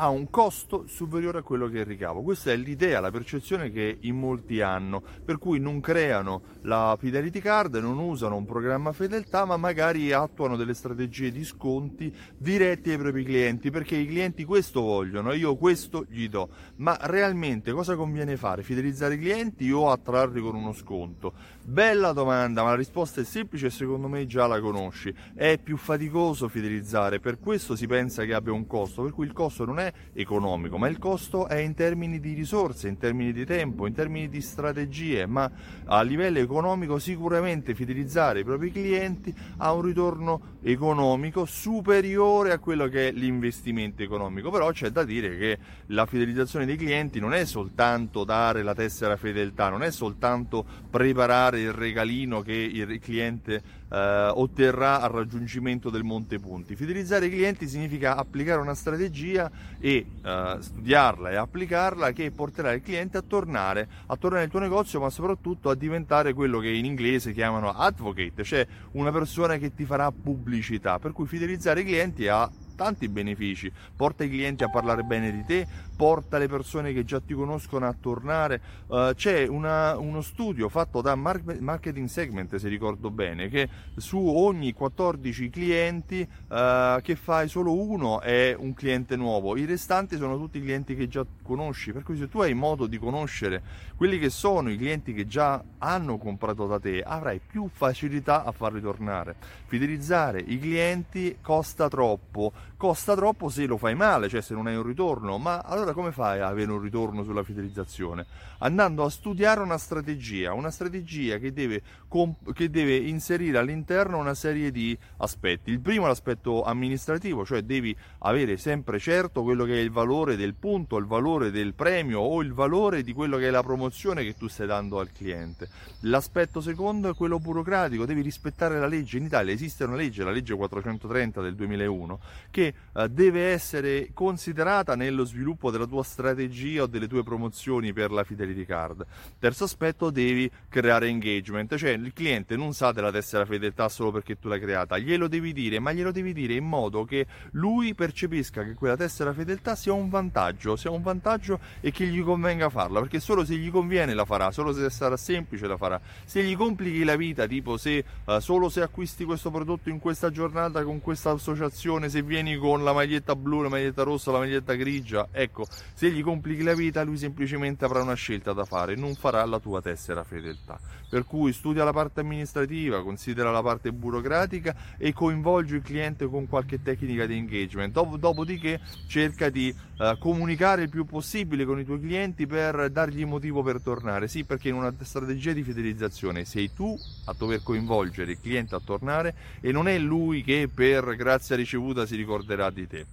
ha un costo superiore a quello che ricavo. Questa è l'idea, la percezione che in molti hanno, per cui non creano la Fidelity Card, non usano un programma fedeltà, ma magari attuano delle strategie di sconti diretti ai propri clienti, perché i clienti questo vogliono, io questo gli do. Ma realmente cosa conviene fare? Fidelizzare i clienti o attrarli con uno sconto? Bella domanda, ma la risposta è semplice e secondo me già la conosci. È più faticoso fidelizzare, per questo si pensa che abbia un costo, per cui il costo non è economico, ma il costo è in termini di risorse, in termini di tempo, in termini di strategie, ma a livello economico sicuramente fidelizzare i propri clienti ha un ritorno economico superiore a quello che è l'investimento economico, però c'è da dire che la fidelizzazione dei clienti non è soltanto dare la tessera fedeltà, non è soltanto preparare il regalino che il cliente eh, otterrà al raggiungimento del monte punti. Fidelizzare i clienti significa applicare una strategia e eh, studiarla e applicarla che porterà il cliente a tornare, a tornare nel tuo negozio, ma soprattutto a diventare quello che in inglese chiamano advocate, cioè una persona che ti farà pubblicità. Per cui fidelizzare i clienti ha tanti benefici, porta i clienti a parlare bene di te, porta le persone che già ti conoscono a tornare. Uh, c'è una, uno studio fatto da Marketing Segment, se ricordo bene, che su ogni 14 clienti uh, che fai solo uno è un cliente nuovo, i restanti sono tutti clienti che già conosci, per cui se tu hai modo di conoscere quelli che sono i clienti che già hanno comprato da te, avrai più facilità a farli tornare. Fidelizzare i clienti costa troppo, costa troppo se lo fai male, cioè se non hai un ritorno, ma allora come fai a avere un ritorno sulla fidelizzazione? Andando a studiare una strategia, una strategia che deve, comp- che deve inserire all'interno una serie di aspetti. Il primo è l'aspetto amministrativo, cioè devi avere sempre certo quello che è il valore del punto, il valore del premio o il valore di quello che è la promozione che tu stai dando al cliente. L'aspetto secondo è quello burocratico, devi rispettare la legge. In Italia esiste una legge, la legge 430 del 2001, che eh, deve essere considerata nello sviluppo della tua strategia o delle tue promozioni per la Fidelity Card. Terzo aspetto, devi creare engagement, cioè il cliente non sa della tessera fedeltà solo perché tu l'hai creata, glielo devi dire, ma glielo devi dire in modo che lui percepisca che quella tessera fedeltà sia un vantaggio, sia un vantaggio e che gli convenga farla, perché solo se gli conviene la farà, solo se sarà semplice la farà. Se gli complichi la vita, tipo se uh, solo se acquisti questo prodotto in questa giornata con questa associazione, se vieni con la maglietta blu, la maglietta rossa, la maglietta grigia, ecco, se gli complichi la vita lui semplicemente avrà una scelta da fare, non farà la tua tessera fedeltà. Per cui studia la parte amministrativa, considera la parte burocratica e coinvolgi il cliente con qualche tecnica di engagement. Dop- dopodiché cerca di uh, comunicare il più possibile con i tuoi clienti per dargli motivo per tornare. Sì, perché in una strategia di fidelizzazione sei tu a dover coinvolgere il cliente a tornare e non è lui che per grazia ricevuta si ricorderà di te.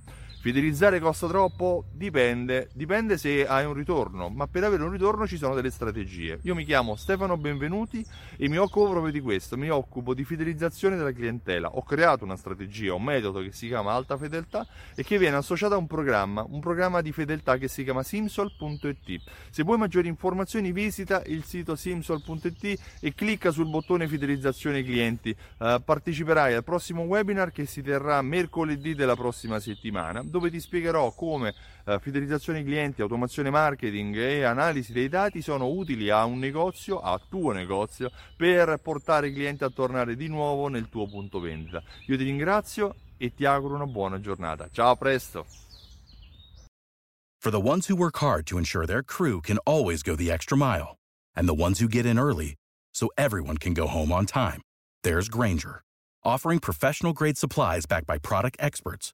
Fidelizzare costa troppo? Dipende, dipende se hai un ritorno, ma per avere un ritorno ci sono delle strategie. Io mi chiamo Stefano Benvenuti e mi occupo proprio di questo, mi occupo di fidelizzazione della clientela. Ho creato una strategia, un metodo che si chiama Alta Fedeltà e che viene associato a un programma, un programma di fedeltà che si chiama simsol.it. Se vuoi maggiori informazioni visita il sito simsol.it e clicca sul bottone fidelizzazione clienti. Uh, parteciperai al prossimo webinar che si terrà mercoledì della prossima settimana dove ti spiegherò come eh, fidelizzazione clienti, automazione marketing e analisi dei dati sono utili a un negozio, a tuo negozio, per portare i clienti a tornare di nuovo nel tuo punto vendita. Io ti ringrazio e ti auguro una buona giornata. Ciao, a presto! For the ones who work hard to ensure their crew can always go the extra mile, and the ones who get in early so everyone can go home on time, there's Granger, offering professional grade supplies backed by product experts